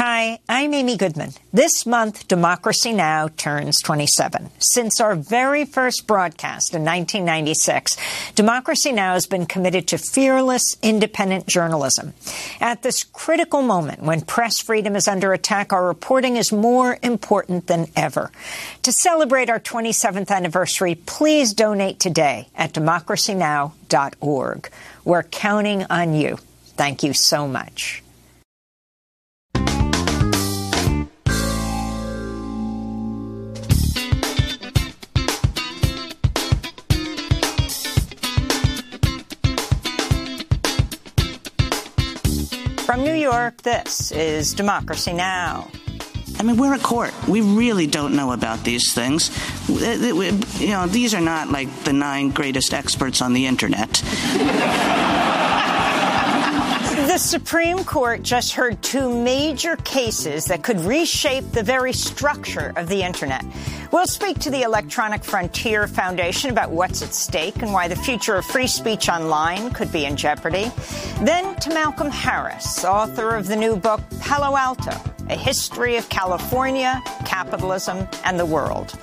Hi, I'm Amy Goodman. This month, Democracy Now! turns 27. Since our very first broadcast in 1996, Democracy Now! has been committed to fearless, independent journalism. At this critical moment when press freedom is under attack, our reporting is more important than ever. To celebrate our 27th anniversary, please donate today at democracynow.org. We're counting on you. Thank you so much. From New York, this is Democracy Now! I mean, we're a court. We really don't know about these things. You know, these are not like the nine greatest experts on the internet. The Supreme Court just heard two major cases that could reshape the very structure of the Internet. We'll speak to the Electronic Frontier Foundation about what's at stake and why the future of free speech online could be in jeopardy. Then to Malcolm Harris, author of the new book Palo Alto A History of California, Capitalism, and the World.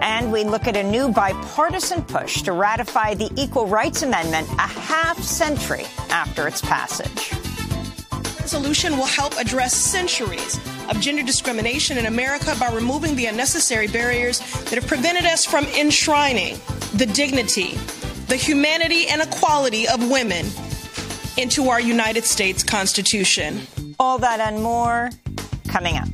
And we look at a new bipartisan push to ratify the Equal Rights Amendment a half century after its passage. Resolution will help address centuries of gender discrimination in America by removing the unnecessary barriers that have prevented us from enshrining the dignity, the humanity, and equality of women into our United States Constitution. All that and more coming up.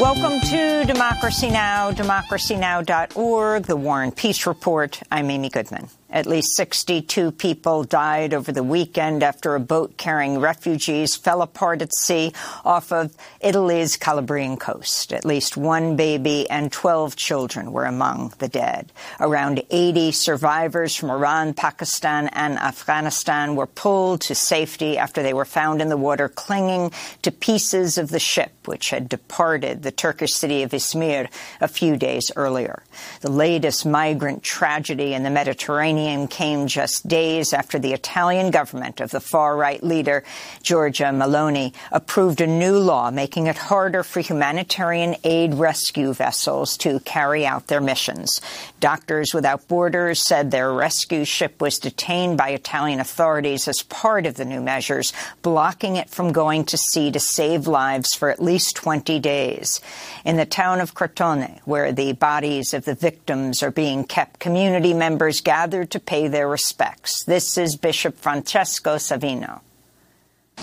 Welcome to Democracy Now!, democracynow.org, the War and Peace Report. I'm Amy Goodman. At least 62 people died over the weekend after a boat carrying refugees fell apart at sea off of Italy's Calabrian coast. At least one baby and 12 children were among the dead. Around 80 survivors from Iran, Pakistan, and Afghanistan were pulled to safety after they were found in the water clinging to pieces of the ship which had departed the Turkish city of Izmir a few days earlier. The latest migrant tragedy in the Mediterranean came just days after the Italian government of the far-right leader Giorgia Meloni approved a new law making it harder for humanitarian aid rescue vessels to carry out their missions. Doctors Without Borders said their rescue ship was detained by Italian authorities as part of the new measures, blocking it from going to sea to save lives for at least 20 days. In the town of Crotone, where the bodies of the victims are being kept, community members gathered to pay their respects. This is Bishop Francesco Savino.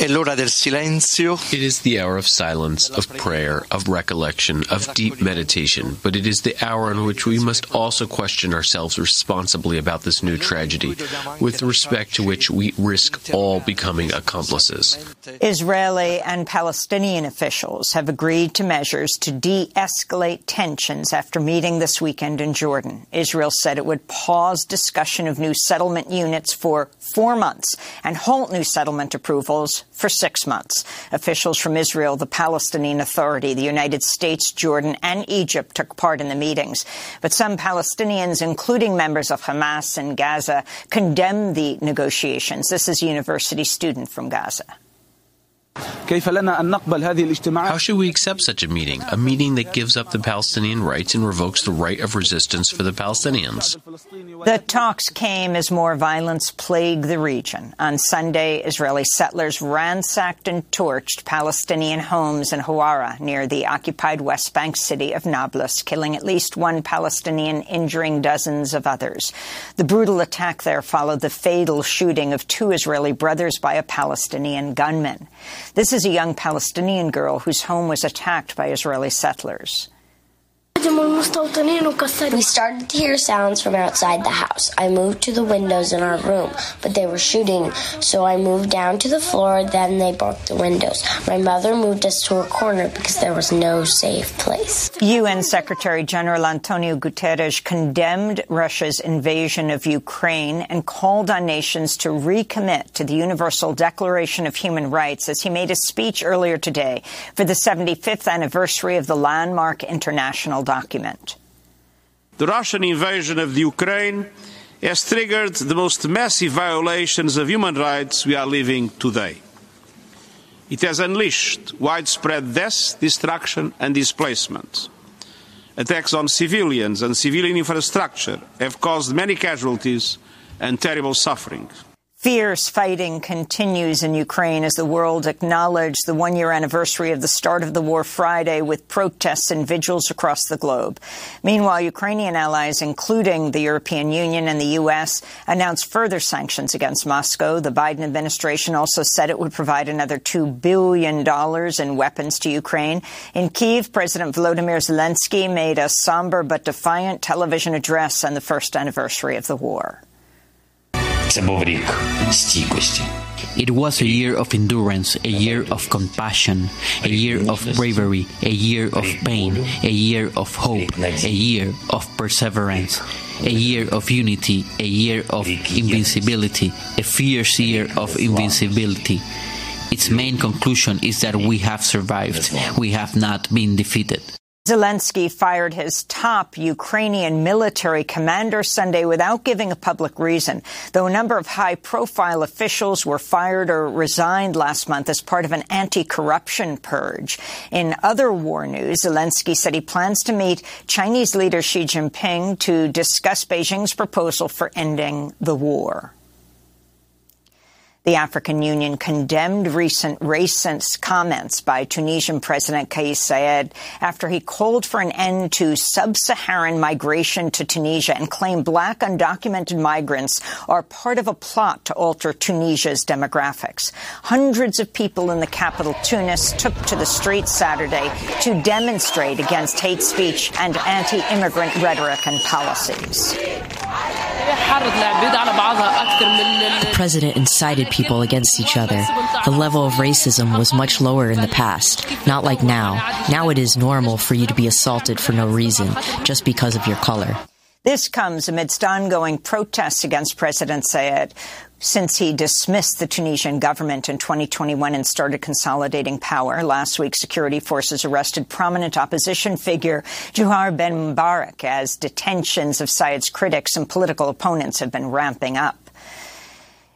It is the hour of silence, of prayer, of recollection, of deep meditation, but it is the hour in which we must also question ourselves responsibly about this new tragedy, with respect to which we risk all becoming accomplices. Israeli and Palestinian officials have agreed to measures to de-escalate tensions after meeting this weekend in Jordan. Israel said it would pause discussion of new settlement units for four months and halt new settlement approvals for six months. Officials from Israel, the Palestinian Authority, the United States, Jordan, and Egypt took part in the meetings. But some Palestinians, including members of Hamas in Gaza, condemned the negotiations. This is a university student from Gaza. How should we accept such a meeting? A meeting that gives up the Palestinian rights and revokes the right of resistance for the Palestinians. The talks came as more violence plagued the region. On Sunday, Israeli settlers ransacked and torched Palestinian homes in Hawara near the occupied West Bank city of Nablus, killing at least one Palestinian, injuring dozens of others. The brutal attack there followed the fatal shooting of two Israeli brothers by a Palestinian gunman. This is a young Palestinian girl whose home was attacked by Israeli settlers. We started to hear sounds from outside the house. I moved to the windows in our room, but they were shooting, so I moved down to the floor. Then they broke the windows. My mother moved us to a corner because there was no safe place. UN Secretary General Antonio Guterres condemned Russia's invasion of Ukraine and called on nations to recommit to the Universal Declaration of Human Rights as he made a speech earlier today for the 75th anniversary of the landmark international document. The Russian invasion of the Ukraine has triggered the most massive violations of human rights we are living today. It has unleashed widespread death, destruction, and displacement. Attacks on civilians and civilian infrastructure have caused many casualties and terrible suffering. Fierce fighting continues in Ukraine as the world acknowledged the one year anniversary of the start of the war Friday with protests and vigils across the globe. Meanwhile, Ukrainian allies, including the European Union and the U.S., announced further sanctions against Moscow. The Biden administration also said it would provide another $2 billion in weapons to Ukraine. In Kiev, President Volodymyr Zelensky made a somber but defiant television address on the first anniversary of the war. Це був рік стійкості. It was a year of endurance, a year of compassion, a year of bravery, a year of pain, a year of hope, a year of perseverance, a year of unity, a year of invincibility, a fierce year of invincibility. Its main conclusion is that we have survived. We have not been defeated. Zelensky fired his top Ukrainian military commander Sunday without giving a public reason, though a number of high profile officials were fired or resigned last month as part of an anti corruption purge. In other war news, Zelensky said he plans to meet Chinese leader Xi Jinping to discuss Beijing's proposal for ending the war. The African Union condemned recent racist comments by Tunisian President Kais Saied after he called for an end to sub-Saharan migration to Tunisia and claimed black undocumented migrants are part of a plot to alter Tunisia's demographics. Hundreds of people in the capital, Tunis, took to the streets Saturday to demonstrate against hate speech and anti-immigrant rhetoric and policies. The president incited people against each other. The level of racism was much lower in the past, not like now. Now it is normal for you to be assaulted for no reason, just because of your color. This comes amidst ongoing protests against President Saied since he dismissed the Tunisian government in 2021 and started consolidating power. Last week, security forces arrested prominent opposition figure Juhar Ben Mubarak as detentions of Saied's critics and political opponents have been ramping up.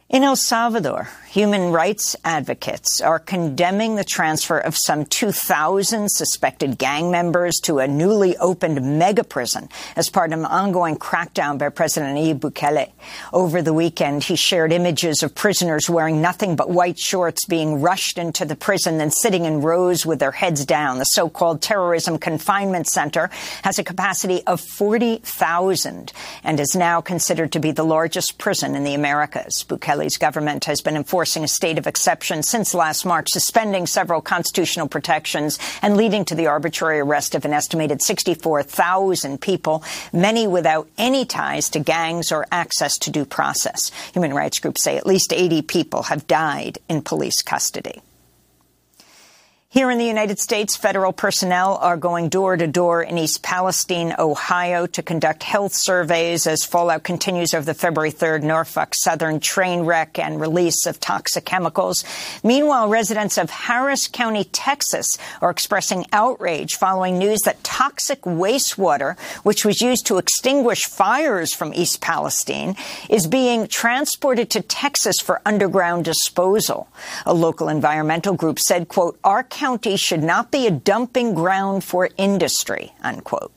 In El Salvador, human rights advocates are condemning the transfer of some 2,000 suspected gang members to a newly opened mega prison as part of an ongoing crackdown by President Nayib Bukele. Over the weekend, he shared images of prisoners wearing nothing but white shorts being rushed into the prison and sitting in rows with their heads down. The so-called terrorism confinement center has a capacity of 40,000 and is now considered to be the largest prison in the Americas. Bukele Bukele's government has been enforcing a state of exception since last March, suspending several constitutional protections and leading to the arbitrary arrest of an estimated 64,000 people, many without any ties to gangs or access to due process. Human rights groups say at least 80 people have died in police custody. Here in the United States, federal personnel are going door to door in East Palestine, Ohio, to conduct health surveys as fallout continues over the February 3rd Norfolk Southern train wreck and release of toxic chemicals. Meanwhile, residents of Harris County, Texas, are expressing outrage following news that toxic wastewater, which was used to extinguish fires from East Palestine, is being transported to Texas for underground disposal. A local environmental group said, quote, our county should not be a dumping ground for industry, unquote.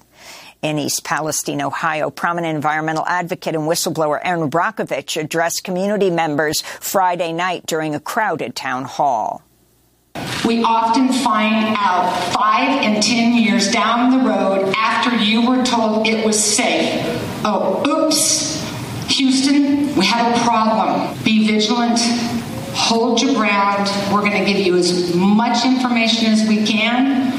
In East Palestine, Ohio, prominent environmental advocate and whistleblower Erin Brockovich addressed community members Friday night during a crowded town hall. We often find out five and ten years down the road after you were told it was safe. Oh, oops. Houston, we have a problem. Be vigilant hold your ground. We're going to give you as much information as we can.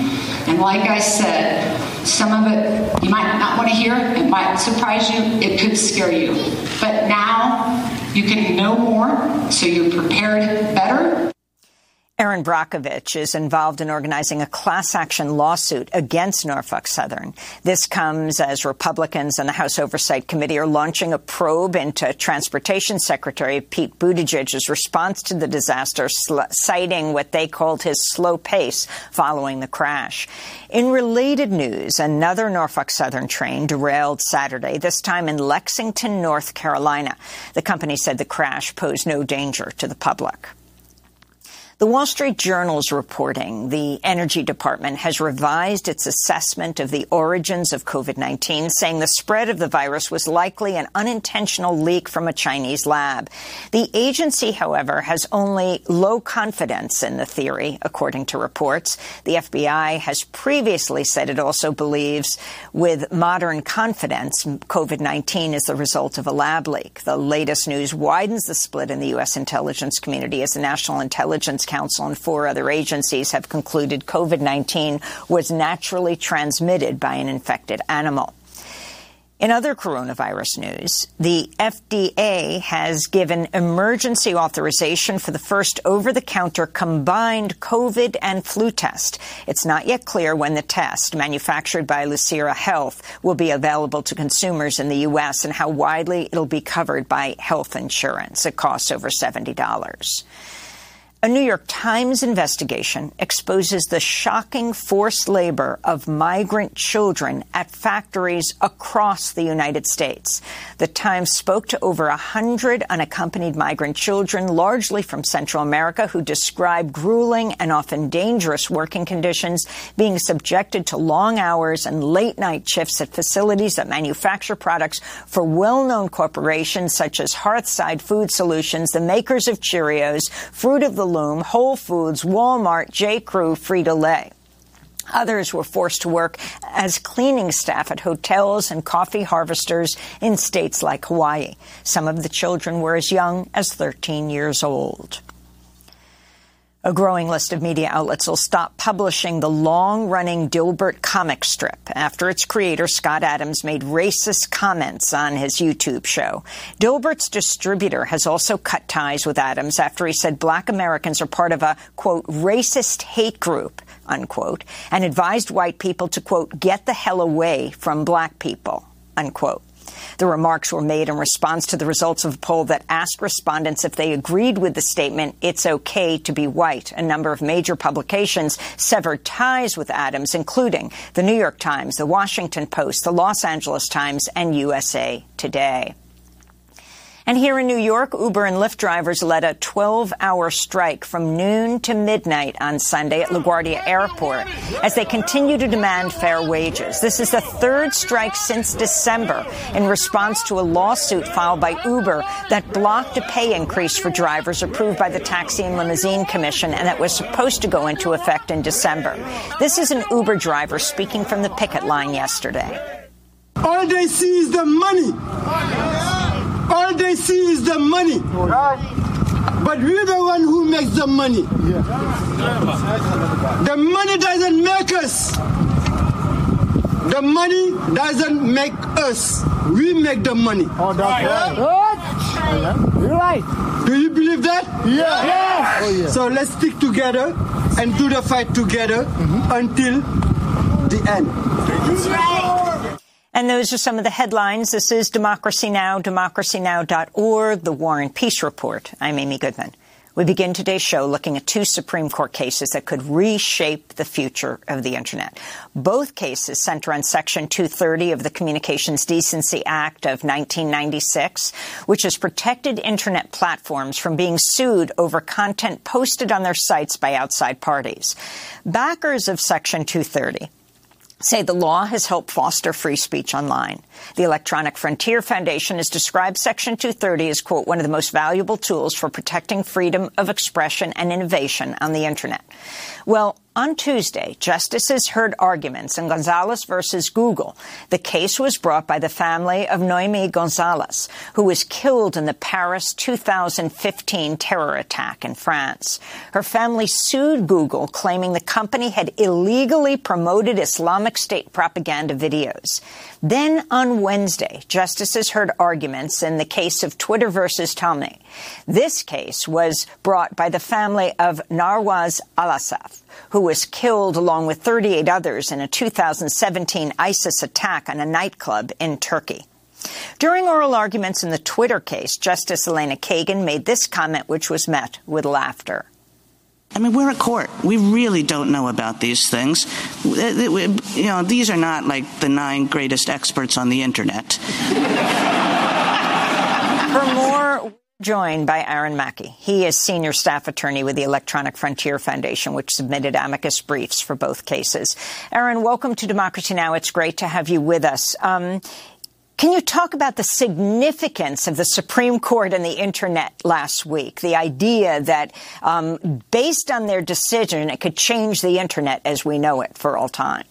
And like I said, some of it you might not want to hear. It might surprise you. It could scare you. But now you can know more, so you're prepared better. Erin Brockovich is involved in organizing a class action lawsuit against Norfolk Southern. This comes as Republicans and the House Oversight Committee are launching a probe into Transportation Secretary Pete Buttigieg's response to the disaster, citing what they called his slow pace following the crash. In related news, another Norfolk Southern train derailed Saturday, this time in Lexington, North Carolina. The company said the crash posed no danger to the public. The Wall Street Journal's reporting the Energy Department has revised its assessment of the origins of COVID-19, saying the spread of the virus was likely an unintentional leak from a Chinese lab. The agency, however, has only low confidence in the theory, according to reports. The FBI has previously said it also believes with modern confidence COVID-19 is the result of a lab leak. The latest news widens the split in the U.S. intelligence community as the National Intelligence Council and four other agencies have concluded COVID-19 was naturally transmitted by an infected animal. In other coronavirus news, the FDA has given emergency authorization for the first over-the-counter combined COVID and flu test. It's not yet clear when the test, manufactured by Lucira Health, will be available to consumers in the U.S. and how widely it'll be covered by health insurance. It costs over $70. A New York Times investigation exposes the shocking forced labor of migrant children at factories across the United States. The Times spoke to over a hundred unaccompanied migrant children, largely from Central America, who described grueling and often dangerous working conditions, being subjected to long hours and late night shifts at facilities that manufacture products for well-known corporations such as Hearthside Food Solutions, the makers of Cheerios, Fruit of the Loom, Whole Foods, Walmart, J. Crew, Frito-Lay. Others were forced to work as cleaning staff at hotels and coffee harvesters in states like Hawaii. Some of the children were as young as 13 years old. A growing list of media outlets will stop publishing the long-running Dilbert comic strip after its creator, Scott Adams, made racist comments on his YouTube show. Dilbert's distributor has also cut ties with Adams after he said black Americans are part of a, quote, racist hate group, unquote, and advised white people to, quote, get the hell away from black people, unquote. The remarks were made in response to the results of a poll that asked respondents if they agreed with the statement, it's okay to be white. A number of major publications severed ties with Adams, including the New York Times, the Washington Post, the Los Angeles Times, and USA Today. And here in New York, Uber and Lyft drivers led a 12-hour strike from noon to midnight on Sunday at LaGuardia Airport as they continue to demand fair wages. This is the third strike since December in response to a lawsuit filed by Uber that blocked a pay increase for drivers approved by the Taxi and Limousine Commission and that was supposed to go into effect in December. This is an Uber driver speaking from the picket line yesterday. All they see is the money. All they see is the money. But we're the one who makes the money. The money doesn't make us. The money doesn't make us. We make the money. Oh, that's right. You're right. Do you believe that? Yeah. Yes. Oh, yeah. So let's stick together and do the fight together mm-hmm. until the end. That's right. And those are some of the headlines. This is Democracy Now!, democracynow.org, The War and Peace Report. I'm Amy Goodman. We begin today's show looking at two Supreme Court cases that could reshape the future of the Internet. Both cases center on Section 230 of the Communications Decency Act of 1996, which has protected Internet platforms from being sued over content posted on their sites by outside parties. Backers of Section 230 say the law has helped foster free speech online. The Electronic Frontier Foundation has described Section 230 as, quote, one of the most valuable tools for protecting freedom of expression and innovation on the Internet. Well, On Tuesday, justices heard arguments in Gonzalez versus Google. The case was brought by the family of Nohemi Gonzalez, who was killed in the Paris 2015 terror attack in France. Her family sued Google, claiming the company had illegally promoted Islamic State propaganda videos. Then on Wednesday, justices heard arguments in the case of Twitter versus Taamneh. This case was brought by the family of Nawras Alassaf, who was killed along with 38 others in a 2017 ISIS attack on a nightclub in Turkey. During oral arguments in the Twitter case, Justice Elena Kagan made this comment, which was met with laughter. I mean, we're a court. We really don't know about these things. You know, these are not like the nine greatest experts on the internet. Joined by Aaron Mackey. He is senior staff attorney with the Electronic Frontier Foundation, which submitted amicus briefs for both cases. Aaron, welcome to Democracy Now! It's great to have you with us. Um, can you talk about the significance of the Supreme Court and the Internet last week? The idea that, um, based on their decision, it could change the Internet as we know it for all time.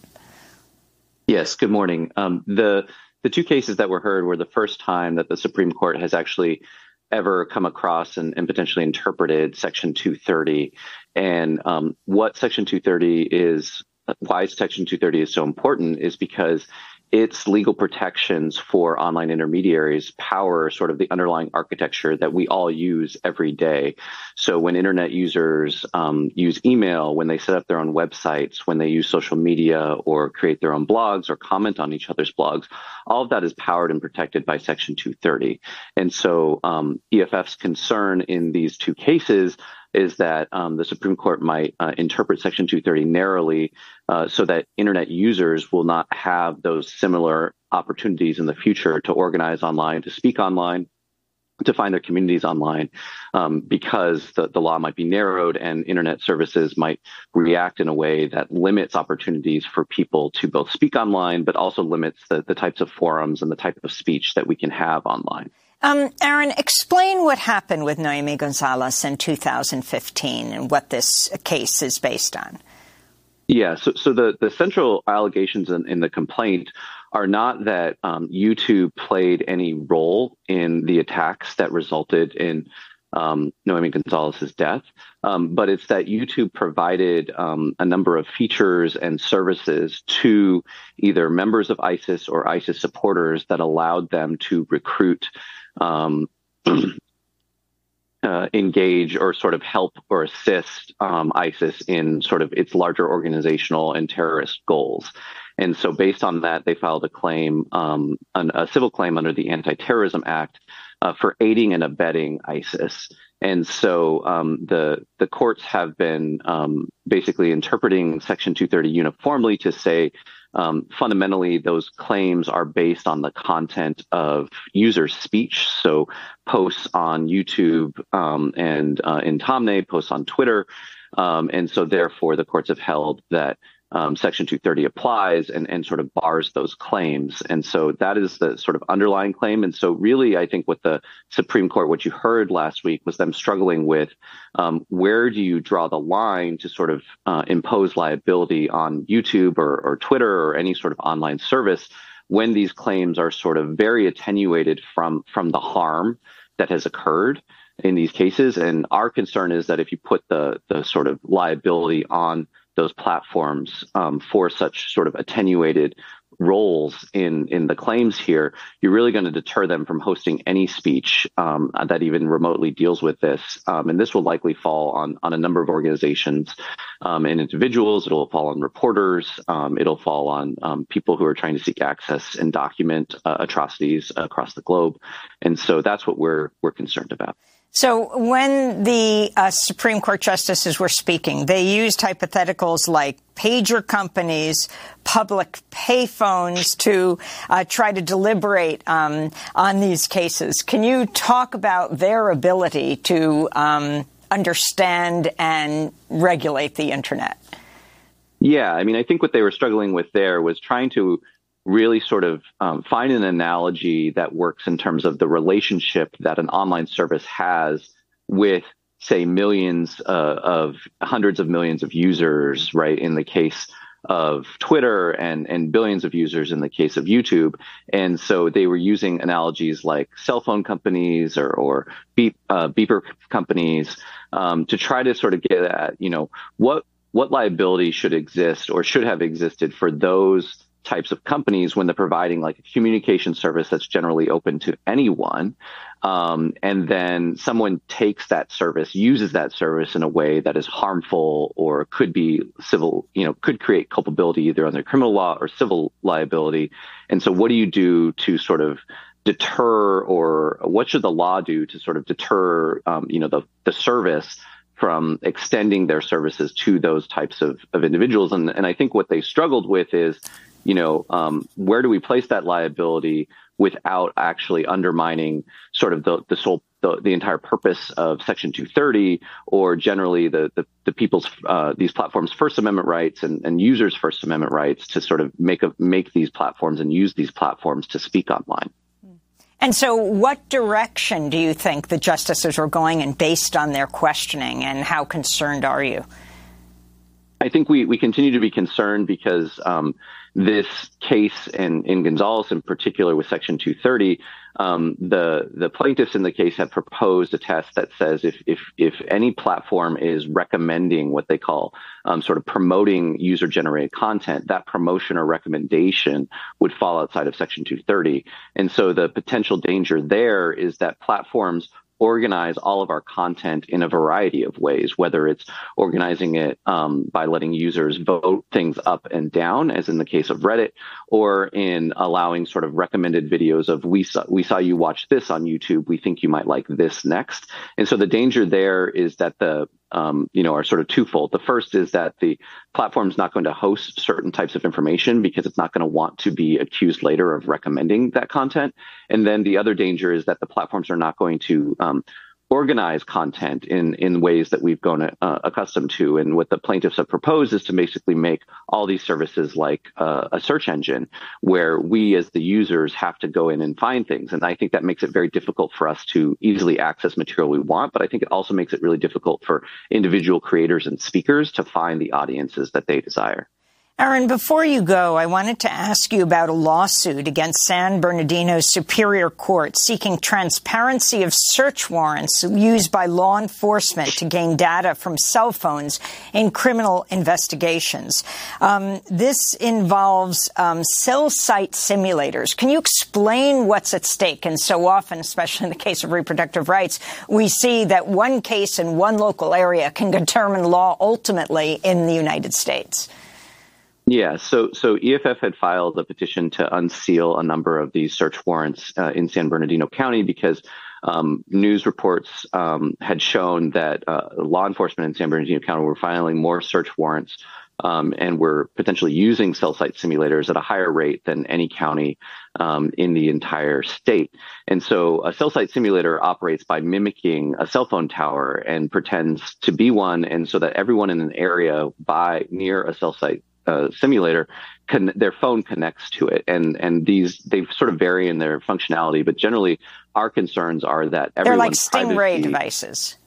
Yes. Good morning. Um, the the two cases that were heard were the first time that the Supreme Court has actually ever come across and, and potentially interpreted Section 230. And um, what Section 230 is, why Section 230 is so important is because its legal protections for online intermediaries power sort of the underlying architecture that we all use every day. So when internet users um, use email, when they set up their own websites, when they use social media or create their own blogs or comment on each other's blogs, all of that is powered and protected by Section 230. And so um, EFF's concern in these two cases is that um, the Supreme Court might uh, interpret Section 230 narrowly uh, so that internet users will not have those similar opportunities in the future to organize online, to speak online, to find their communities online um, because the, the law might be narrowed and internet services might react in a way that limits opportunities for people to both speak online, but also limits the, the types of forums and the type of speech that we can have online. Um, Aaron, explain what happened with Nohemi Gonzalez in 2015 and what this case is based on. Yeah, so, so the, the central allegations in, in the complaint are not that um, YouTube played any role in the attacks that resulted in um, Nohemi Gonzalez's death, um, but it's that YouTube provided um, a number of features and services to either members of ISIS or ISIS supporters that allowed them to recruit um, uh, engage or sort of help or assist um, ISIS in sort of its larger organizational and terrorist goals. And so, based on that, they filed a claim, um, an, a civil claim under the Anti-Terrorism Act uh, for aiding and abetting ISIS. And so um, the the courts have been um, basically interpreting Section 230 uniformly to say um, fundamentally those claims are based on the content of user speech. So posts on YouTube um, and uh, in Taamneh, posts on Twitter. Um, and so therefore the courts have held that um, Section 230 applies and, and sort of bars those claims. And so that is the sort of underlying claim. And so, really, I think what the Supreme Court, what you heard last week, was them struggling with um, where do you draw the line to sort of uh, impose liability on YouTube or, or Twitter or any sort of online service when these claims are sort of very attenuated from from the harm that has occurred in these cases. And our concern is that if you put the the sort of liability on those platforms um, for such sort of attenuated roles in in the claims here, you're really going to deter them from hosting any speech um, that even remotely deals with this. Um, and this will likely fall on on a number of organizations um, and individuals. It'll fall on reporters. Um, it'll fall on um, people who are trying to seek access and document uh, atrocities across the globe. And so that's what we're we're concerned about. So when the uh, Supreme Court justices were speaking, they used hypotheticals like pager companies, public payphones to uh, try to deliberate um, on these cases. Can you talk about their ability to um, understand and regulate the internet? Yeah, I mean, I think what they were struggling with there was trying to really sort of um, find an analogy that works in terms of the relationship that an online service has with say millions uh, of hundreds of millions of users, right? In the case of Twitter and and billions of users in the case of YouTube, and so they were using analogies like cell phone companies or or beep, uh, beeper companies um, to try to sort of get at you know what what liability should exist or should have existed for those types of companies when they're providing like a communication service that's generally open to anyone um, and then someone takes that service, uses that service in a way that is harmful or could be civil, you know, could create culpability either under criminal law or civil liability. And so, what do you do to sort of deter, or what should the law do to sort of deter, um, you know, the the service from extending their services to those types of, of individuals? And and I think what they struggled with is, you know, um, where do we place that liability? without actually undermining sort of the the sole the, the entire purpose of Section 230 or generally the the, the people's uh, these platforms' First Amendment rights and, and users' First Amendment rights to sort of make a, make these platforms and use these platforms to speak online. And so, what direction do you think the justices are going in based on their questioning, and how concerned are you? I think we, we continue to be concerned because um, this case and in Gonzalez in particular with Section 230, um, the the plaintiffs in the case have proposed a test that says if if if any platform is recommending what they call um, sort of promoting user generated content, that promotion or recommendation would fall outside of Section 230. And so the potential danger there is that platforms organize all of our content in a variety of ways, whether it's organizing it um, by letting users vote things up and down, as in the case of Reddit, or in allowing sort of recommended videos of we saw we saw you watch this on YouTube, we think you might like this next. And so the danger there is that the um, you know, are sort of twofold. The first is that the platform is not going to host certain types of information because it's not going to want to be accused later of recommending that content. And then the other danger is that the platforms are not going to um, organize content in in ways that we've grown uh, accustomed to. And what the plaintiffs have proposed is to basically make all these services like uh, a search engine, where we as the users have to go in and find things. And I think that makes it very difficult for us to easily access material we want. But I think it also makes it really difficult for individual creators and speakers to find the audiences that they desire. Aaron, before you go, I wanted to ask you about a lawsuit against San Bernardino's Superior Court seeking transparency of search warrants used by law enforcement to gain data from cell phones in criminal investigations. Um, this involves um, cell site simulators. Can you explain what's at stake? And so often, especially in the case of reproductive rights, we see that one case in one local area can determine law ultimately in the United States. Yeah, so so EFF had filed a petition to unseal a number of these search warrants uh, in San Bernardino County because um, news reports um, had shown that uh, law enforcement in San Bernardino County were filing more search warrants um, and were potentially using cell site simulators at a higher rate than any county um, in the entire state. And so a cell site simulator operates by mimicking a cell phone tower and pretends to be one. And so that everyone in an area by near a cell site uh, simulator, con- their phone connects to it, and and these they sort of vary in their functionality, but generally our concerns are that they're like Stingray privacy, devices.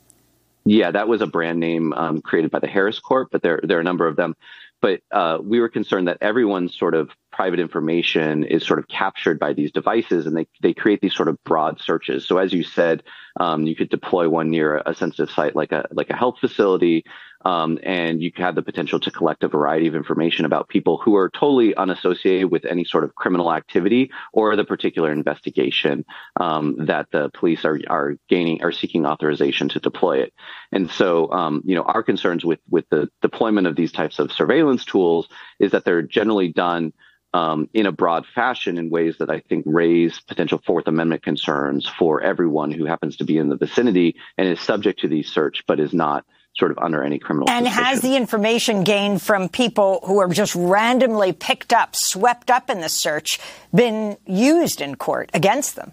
Yeah, that was a brand name um, created by the Harris Corp, but there there are a number of them. But uh, we were concerned that everyone's sort of private information is sort of captured by these devices, and they they create these sort of broad searches. So as you said, um, you could deploy one near a sensitive site like a like a health facility, um, and you have the potential to collect a variety of information about people who are totally unassociated with any sort of criminal activity or the particular investigation um, that the police are are gaining are seeking authorization to deploy it. And so, um, you know, our concerns with with the deployment of these types of surveillance tools is that they're generally done um, in a broad fashion in ways that I think raise potential Fourth Amendment concerns for everyone who happens to be in the vicinity and is subject to these search, but is not sort of under any criminal and suspicion. has the information gained from people who are just randomly picked up swept up in the search been used in court against them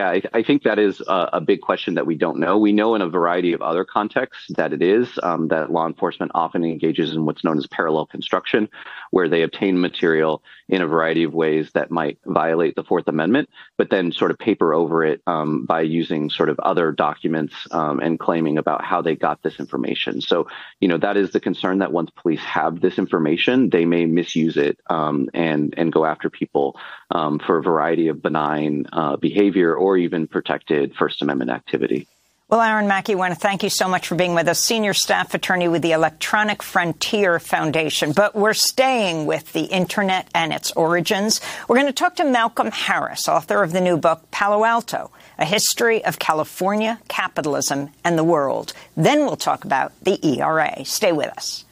yeah I, I, think that is a, a, big question that we don't know. We know in a variety of other contexts that it is, um, that law enforcement often engages in what's known as parallel construction, where they obtain material in a variety of ways that might violate the Fourth Amendment, but then sort of paper over it um, by using sort of other documents um, and claiming about how they got this information. So, you know, that is the concern that once police have this information, they may misuse it um, and and go after people um, for a variety of benign uh, behavior or even protected First Amendment activity. Well, Aaron Mackey, I want to thank you so much for being with us, senior staff attorney with the Electronic Frontier Foundation. But we're staying with the internet and its origins. We're going to talk to Malcolm Harris, author of the new book, Palo Alto, A History of California, Capitalism, and the World. Then we'll talk about the ERA. Stay with us.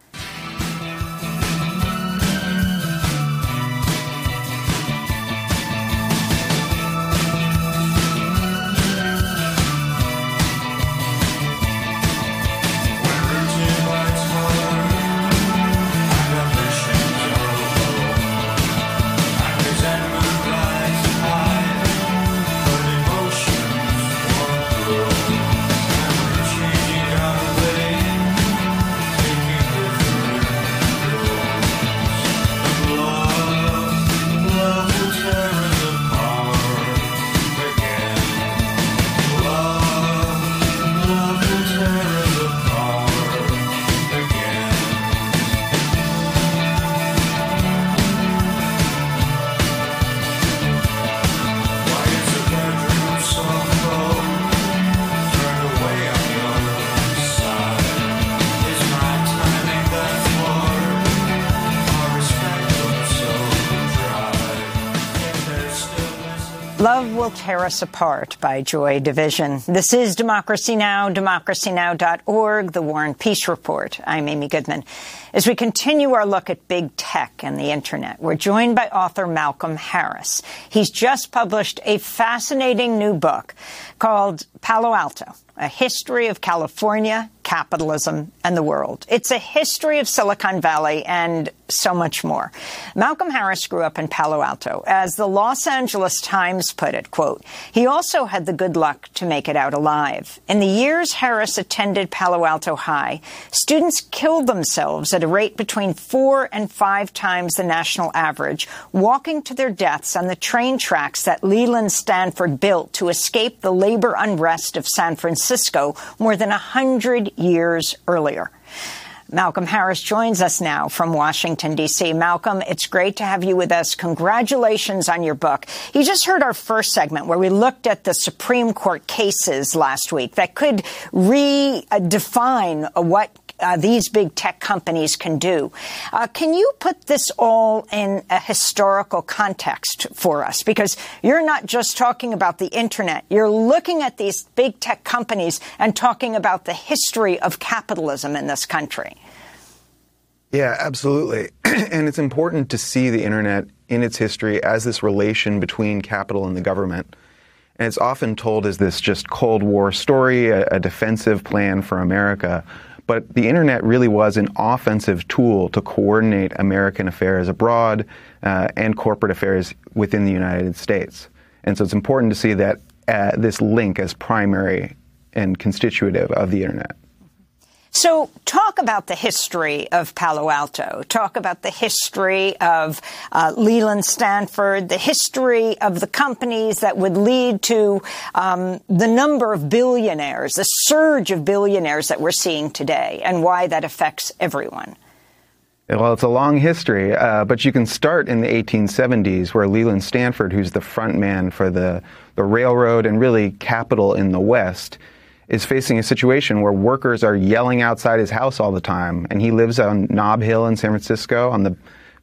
Us Apart by Joy Division. This is Democracy Now!, democracynow.org, The War and Peace Report. I'm Amy Goodman. As we continue our look at big tech and the internet, we're joined by author Malcolm Harris. He's just published a fascinating new book called Palo Alto, a history of California, capitalism, and the world. It's a history of Silicon Valley and so much more. Malcolm Harris grew up in Palo Alto. As the Los Angeles Times put it, quote, he also had the good luck to make it out alive. In the years Harris attended Palo Alto High, students killed themselves at a rate between four and five times the national average, walking to their deaths on the train tracks that Leland Stanford built to escape the labor unrest of San Francisco more than a hundred years earlier. Malcolm Harris joins us now from Washington, D.C. Malcolm, it's great to have you with us. Congratulations on your book. You just heard our first segment where we looked at the Supreme Court cases last week that could redefine what uh, these big tech companies can do. Uh, can you put this all in a historical context for us? Because you're not just talking about the internet, you're looking at these big tech companies and talking about the history of capitalism in this country. Yeah, absolutely. and it's important to see the internet in its history as this relation between capital and the government. And it's often told as this just Cold War story, a, a defensive plan for America. But the internet really was an offensive tool to coordinate American affairs abroad uh, and corporate affairs within the United States. And so it's important to see that uh, this link as primary and constitutive of the internet. So, talk about the history of Palo Alto. Talk about the history of uh, Leland Stanford, the history of the companies that would lead to um, the number of billionaires, the surge of billionaires that we're seeing today, and why that affects everyone. Well, it's a long history, uh, but you can start in the 1870s, where Leland Stanford, who's the front man for the, the railroad and really capital in the West, is facing a situation where workers are yelling outside his house all the time. And he lives on Nob Hill in San Francisco on the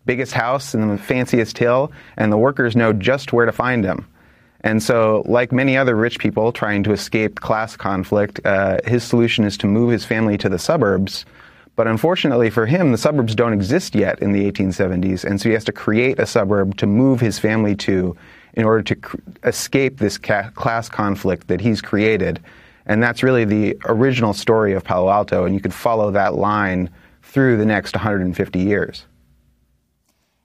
biggest house and the fanciest hill, and the workers know just where to find him. And so, like many other rich people trying to escape class conflict, uh, his solution is to move his family to the suburbs. But unfortunately for him, the suburbs don't exist yet in the 1870s, and so he has to create a suburb to move his family to in order to cr- escape this ca- class conflict that he's created. And that's really the original story of Palo Alto, and you could follow that line through the next 150 years.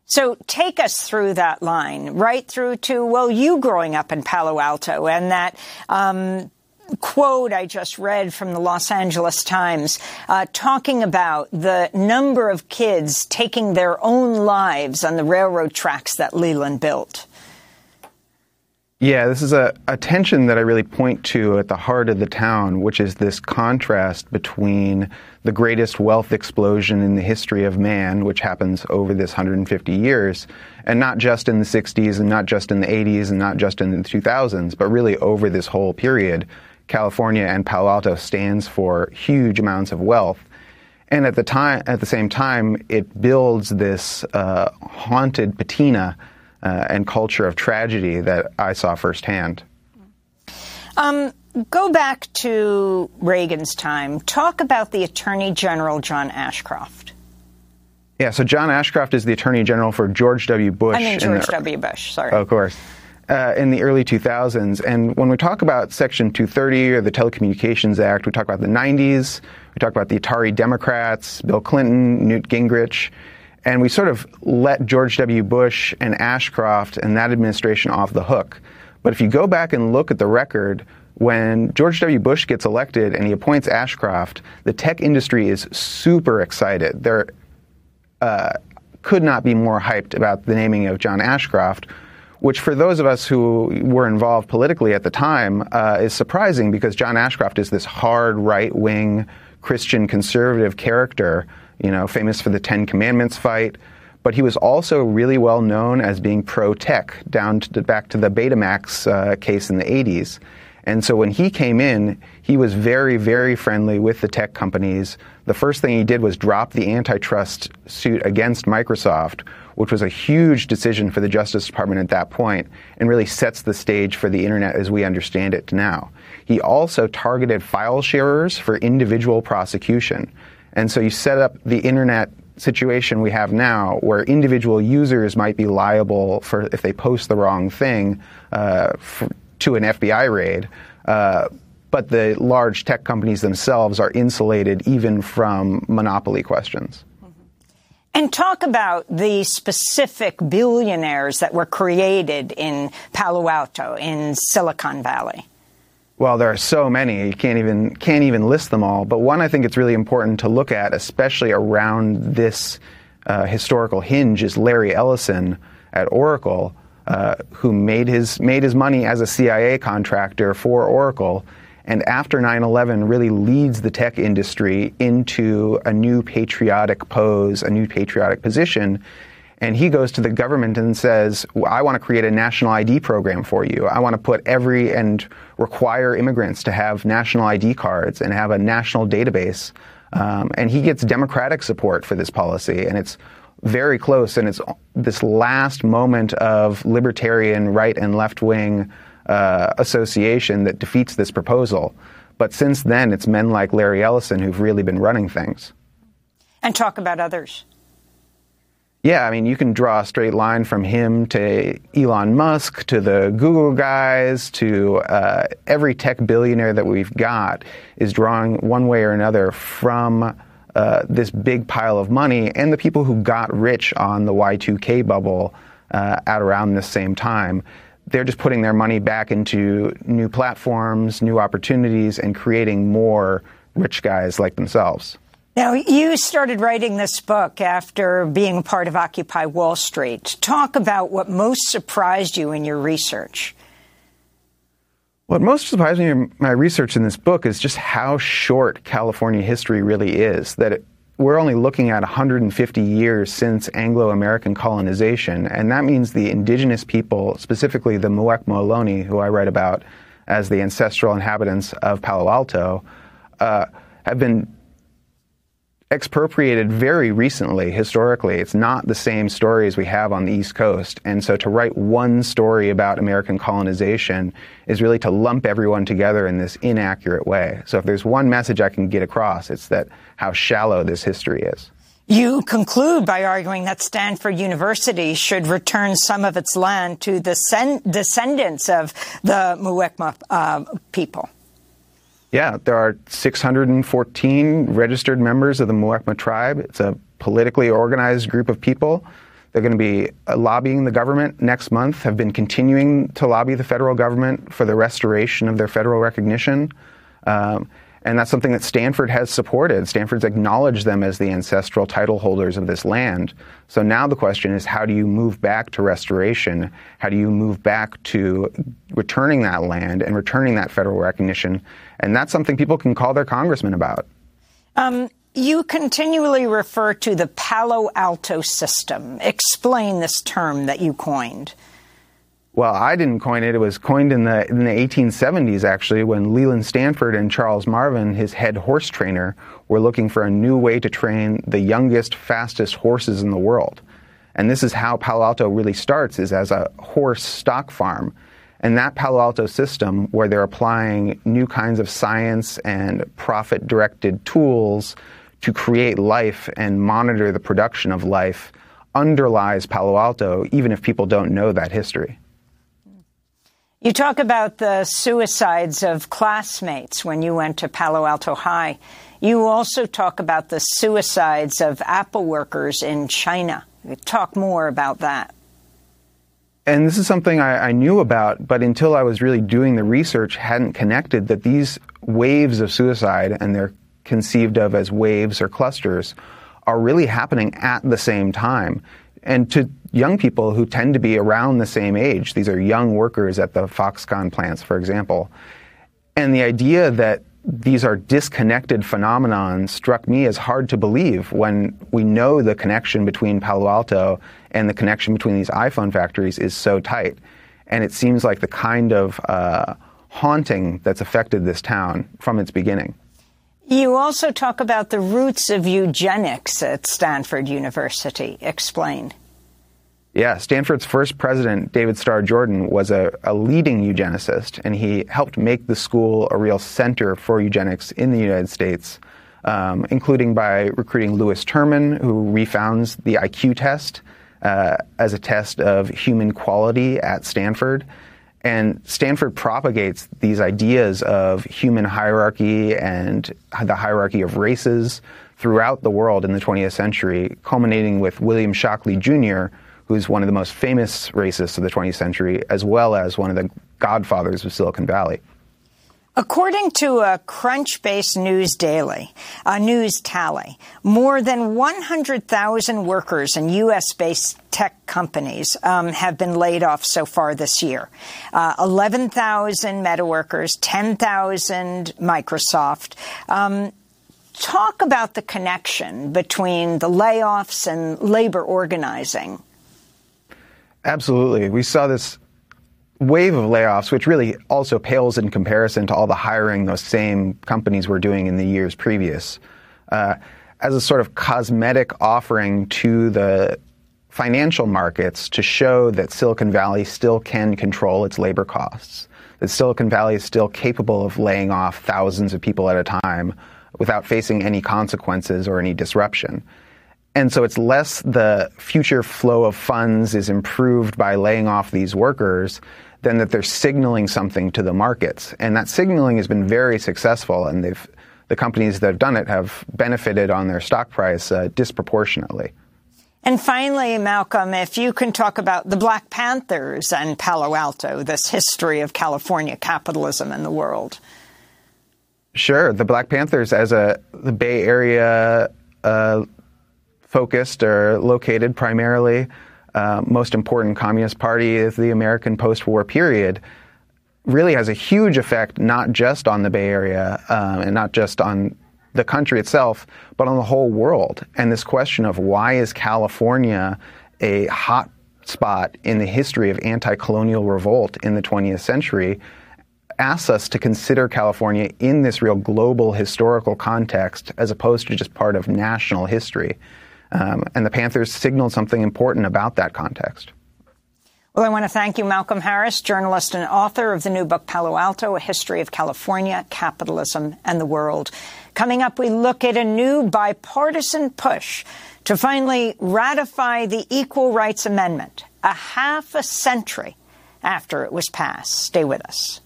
So take us through that line, right through to, well, you growing up in Palo Alto and that um, quote I just read from the Los Angeles Times uh, talking about the number of kids taking their own lives on the railroad tracks that Leland built. Yeah, this is a, a, tension that I really point to at the heart of the town, which is this contrast between the greatest wealth explosion in the history of man, which happens over this 150 years, and not just in the 60s and not just in the 80s and not just in the 2000s, but really over this whole period. California and Palo Alto stands for huge amounts of wealth. And at the time, at the same time, it builds this uh, haunted patina uh, and culture of tragedy that I saw firsthand. Um, go back to Reagan's time. Talk about the Attorney General John Ashcroft. Yeah, so John Ashcroft is the Attorney General for George W. Bush. I mean George the, W. Bush. Sorry. Of course. Uh, in the early 2000s. And when we talk about Section 230 or the Telecommunications Act, we talk about the 90s, we talk about the Atari Democrats, Bill Clinton, Newt Gingrich. And we sort of let George W. Bush and Ashcroft and that administration off the hook. But if you go back and look at the record, when George W. Bush gets elected and he appoints Ashcroft, the tech industry is super excited. There uh, could not be more hyped about the naming of John Ashcroft, which for those of us who were involved politically at the time uh, is surprising because John Ashcroft is this hard right wing Christian conservative character you know, famous for the Ten Commandments fight. But he was also really well known as being pro tech, down to back to the Betamax uh, case in the 80s. And so when he came in, he was very, very friendly with the tech companies. The first thing he did was drop the antitrust suit against Microsoft, which was a huge decision for the Justice Department at that point and really sets the stage for the internet as we understand it now. He also targeted file sharers for individual prosecution. And so you set up the internet situation we have now where individual users might be liable for if they post the wrong thing uh, for, to an FBI raid. Uh, but the large tech companies themselves are insulated even from monopoly questions. And talk about the specific billionaires that were created in Palo Alto, in Silicon Valley. Well, there are so many you can't even can't even list them all. But one I think it's really important to look at, especially around this uh, historical hinge, is Larry Ellison at Oracle, uh, who made his made his money as a CIA contractor for Oracle, and after 9/11 really leads the tech industry into a new patriotic pose, a new patriotic position and he goes to the government and says, I want to create a national ID program for you. I want to put every and require immigrants to have national ID cards and have a national database. Um, and he gets Democratic support for this policy, and it's very close. And it's this last moment of libertarian right and left wing uh, association that defeats this proposal. But since then, it's men like Larry Ellison who've really been running things. And talk about others. Yeah, I mean, you can draw a straight line from him to Elon Musk to the Google guys to uh, every tech billionaire that we've got is drawing one way or another from uh, this big pile of money and the people who got rich on the Y2K bubble uh, at around this same time. They're just putting their money back into new platforms, new opportunities, and creating more rich guys like themselves. Now, you started writing this book after being a part of Occupy Wall Street. Talk about what most surprised you in your research. What most surprised me in my research in this book is just how short California history really is. That it, we're only looking at 150 years since Anglo American colonization, and that means the indigenous people, specifically the Muwekma Ohlone, who I write about as the ancestral inhabitants of Palo Alto, uh, have been expropriated very recently, historically. It's not the same stories we have on the East Coast. And so to write one story about American colonization is really to lump everyone together in this inaccurate way. So if there's one message I can get across, it's that how shallow this history is. You conclude by arguing that Stanford University should return some of its land to the descendants of the Muwekma uh, people. Yeah, there are 614 registered members of the Muwekma tribe. It's a politically organized group of people. They're going to be uh, lobbying the government next month, have been continuing to lobby the federal government for the restoration of their federal recognition. Um, and that's something that Stanford has supported. Stanford's acknowledged them as the ancestral title holders of this land. So now the question is how do you move back to restoration? How do you move back to returning that land and returning that federal recognition? And that's something people can call their congressman about. Um, you continually refer to the Palo Alto system. Explain this term that you coined. Well, I didn't coin it. It was coined in the in the 1870s, actually, when Leland Stanford and Charles Marvin, his head horse trainer, were looking for a new way to train the youngest, fastest horses in the world. And this is how Palo Alto really starts: is as a horse stock farm. And that Palo Alto system, where they're applying new kinds of science and profit-directed tools to create life and monitor the production of life, underlies Palo Alto, even if people don't know that history. You talk about the suicides of classmates when you went to Palo Alto High. You also talk about the suicides of Apple workers in China. Talk more about that. And this is something I, I, knew about, but until I was really doing the research, hadn't connected that these waves of suicide, and they're conceived of as waves or clusters, are really happening at the same time. And to young people who tend to be around the same age. These are young workers at the Foxconn plants, for example. And the idea that these are disconnected phenomenon struck me as hard to believe when we know the connection between Palo Alto and the connection between these iPhone factories is so tight. And it seems like the kind of uh, haunting that's affected this town from its beginning. You also talk about the roots of eugenics at Stanford University. Explain. Yeah, Stanford's first president, David Starr Jordan, was a, a, leading eugenicist, and he helped make the school a real center for eugenics in the United States, um, including by recruiting Lewis Terman, who refounds the IQ test uh, as a test of human quality at Stanford. And Stanford propagates these ideas of human hierarchy and the hierarchy of races throughout the world in the 20th century, culminating with William Shockley Jr., who's one of the most famous racists of the 20th century, as well as one of the godfathers of Silicon Valley. According to a Crunchbase News Daily, a news tally, more than 100,000 workers in U.S.-based tech companies um, have been laid off so far this year. Uh, 11,000 Meta workers, 10,000 Microsoft. Um, talk about the connection between the layoffs and labor organizing. Absolutely. We saw this wave of layoffs, which really also pales in comparison to all the hiring those same companies were doing in the years previous, uh, as a sort of cosmetic offering to the financial markets to show that Silicon Valley still can control its labor costs, that Silicon Valley is still capable of laying off thousands of people at a time without facing any consequences or any disruption. And so it's less the future flow of funds is improved by laying off these workers than that they're signaling something to the markets. And that signaling has been very successful, and they've, the companies that have done it have benefited on their stock price uh, disproportionately. And finally, Malcolm, if you can talk about the Black Panthers and Palo Alto, this history of California capitalism in the world. Sure. The Black Panthers, as a the Bay Area uh, focused or located primarily. Uh, most important Communist Party of the American post-war period. Really has a huge effect not just on the Bay Area um, and not just on the country itself, but on the whole world. And this question of why is California a hot spot in the history of anti-colonial revolt in the 20th century asks us to consider California in this real global historical context as opposed to just part of national history. Um, and the Panthers signaled something important about that context. Well, I want to thank you, Malcolm Harris, journalist and author of the new book, Palo Alto, A History of California, Capitalism, and the World. Coming up, we look at a new bipartisan push to finally ratify the Equal Rights Amendment, a half a century after it was passed. Stay with us.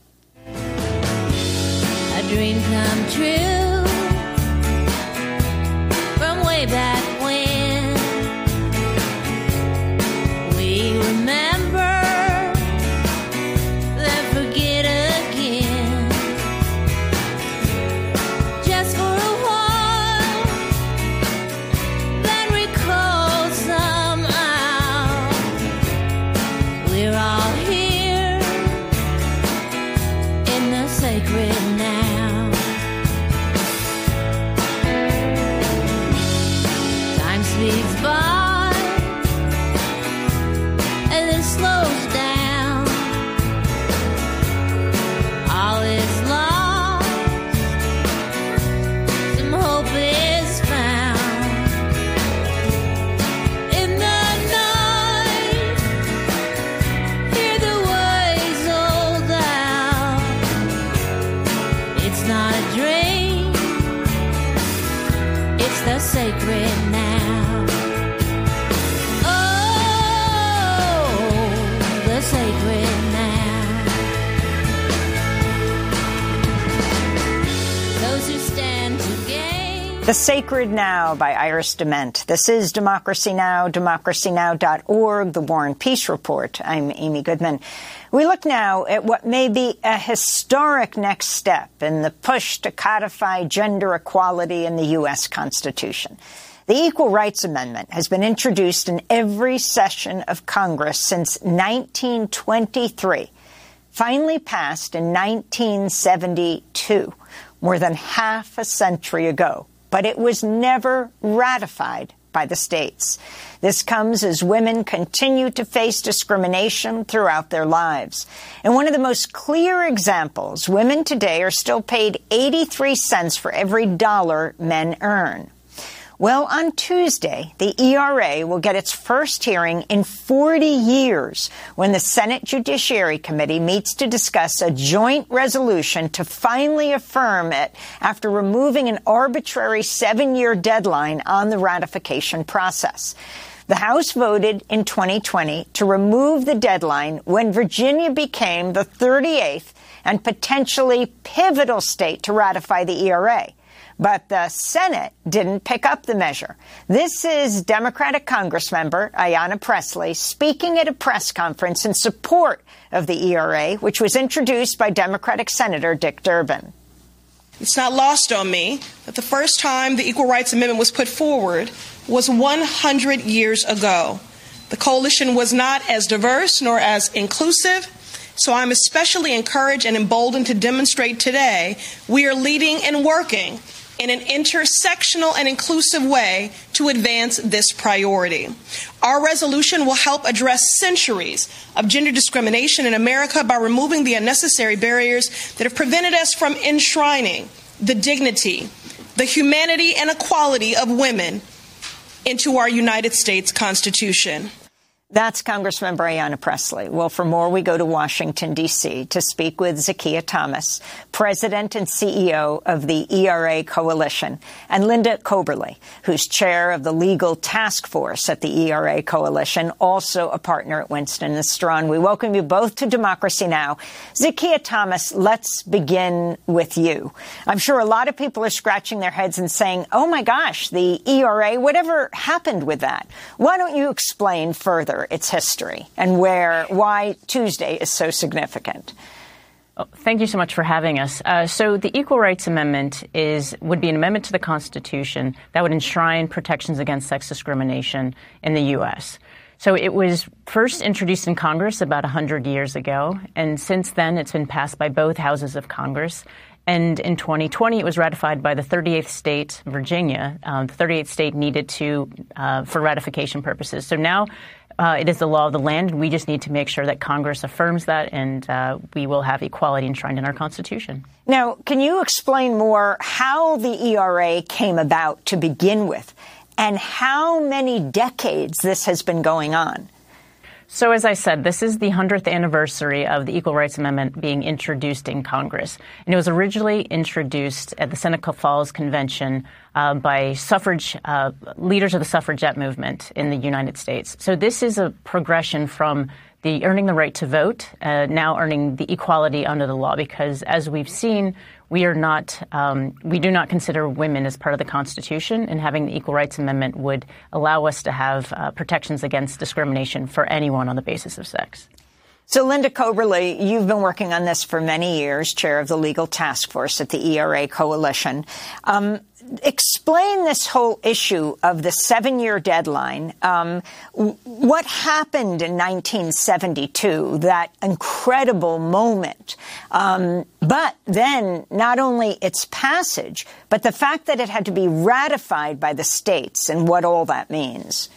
A dream come true from way back remember The Sacred Now by Iris DeMent. This is Democracy Now!, democracynow.org, the War and Peace Report. I'm Amy Goodman. We look now at what may be a historic next step in the push to codify gender equality in the U.S. Constitution. The Equal Rights Amendment has been introduced in every session of Congress since 1923, finally passed in 1972, more than half a century ago, but it was never ratified by the states. This comes as women continue to face discrimination throughout their lives. And one of the most clear examples, women today are still paid 83 cents for every dollar men earn. Well, on Tuesday, the ERA will get its first hearing in 40 years when the Senate Judiciary Committee meets to discuss a joint resolution to finally affirm it after removing an arbitrary seven year deadline on the ratification process. The House voted in 2020 to remove the deadline when Virginia became the 38th and potentially pivotal state to ratify the ERA but the Senate didn't pick up the measure. This is Democratic Congressmember Ayanna Pressley speaking at a press conference in support of the ERA, which was introduced by Democratic Senator Dick Durbin. It's not lost on me that the first time the Equal Rights Amendment was put forward was 100 years ago. The coalition was not as diverse nor as inclusive, so I'm especially encouraged and emboldened to demonstrate today we are leading and working in an intersectional and inclusive way to advance this priority. Our resolution will help address centuries of gender discrimination in America by removing the unnecessary barriers that have prevented us from enshrining the dignity, the humanity, and equality of women into our United States Constitution. That's Congressman Ayanna Pressley. Well, for more, we go to Washington, D.C. to speak with Zakiya Thomas, President and CEO of the ERA Coalition, and Linda Coberly, who's chair of the legal task force at the ERA Coalition, also a partner at Winston & Strawn. We welcome you both to Democracy Now! Zakiya Thomas, let's begin with you. I'm sure a lot of people are scratching their heads and saying, oh my gosh, the ERA, whatever happened with that? Why don't you explain further its history and where why Tuesday is so significant. Oh, thank you so much for having us. Uh, so, the Equal Rights Amendment is would be an amendment to the Constitution that would enshrine protections against sex discrimination in the U.S. So, it was first introduced in Congress about 100 years ago, and since then it's been passed by both houses of Congress. And in 2020, it was ratified by the 38th state, Virginia. Um, the 38th state needed to uh, for ratification purposes. So now uh, it is the law of the land, and we just need to make sure that Congress affirms that, and uh, we will have equality enshrined in our Constitution. Now, can you explain more how the ERA came about to begin with, and how many decades this has been going on? So, as I said, this is the 100th anniversary of the Equal Rights Amendment being introduced in Congress. And it was originally introduced at the Seneca Falls Convention uh, by suffrage uh, leaders of the suffragette movement in the United States. So, this is a progression from the earning the right to vote, uh, now earning the equality under the law, because as we've seen, we are not, um, we do not consider women as part of the Constitution, and having the Equal Rights Amendment would allow us to have uh, protections against discrimination for anyone on the basis of sex. So, Linda Coberly, you've been working on this for many years, chair of the legal task force at the ERA Coalition. Um, explain this whole issue of the seven year deadline. Um, what happened in 1972, that incredible moment? Um, but then not only its passage, but the fact that it had to be ratified by the states and what all that means.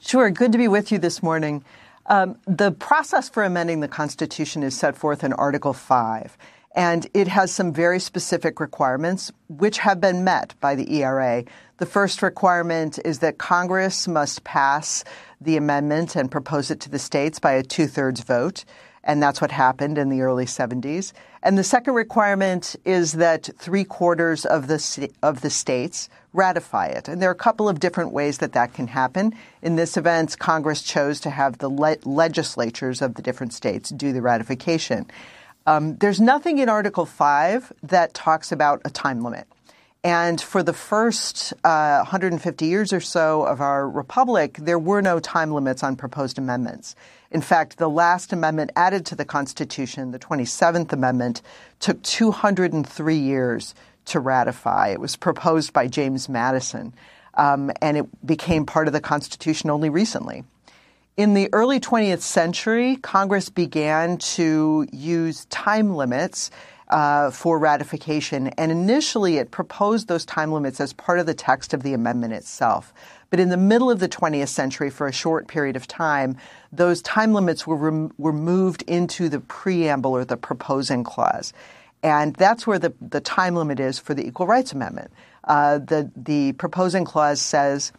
Sure. Good to be with you this morning. Um, the process for amending the Constitution is set forth in Article 5. And it has some very specific requirements, which have been met by the ERA. The first requirement is that Congress must pass the amendment and propose it to the states by a two thirds vote. And that's what happened in the early 70s. And the second requirement is that three quarters of the, of the states ratify it. And there are a couple of different ways that that can happen. In this event, Congress chose to have the le- legislatures of the different states do the ratification. Um, there's nothing in Article 5 that talks about a time limit. And for the first uh, 150 years or so of our republic, there were no time limits on proposed amendments. In fact, the last amendment added to the Constitution, the 27th Amendment, took 203 years to ratify. It was proposed by James Madison, um, and it became part of the Constitution only recently. In the early 20th century, Congress began to use time limits uh, for ratification. And initially, it proposed those time limits as part of the text of the amendment itself. But in the middle of the 20th century, for a short period of time, those time limits were, rem- were moved into the preamble or the proposing clause. And that's where the, the time limit is for the Equal Rights Amendment. Uh, the, the proposing clause says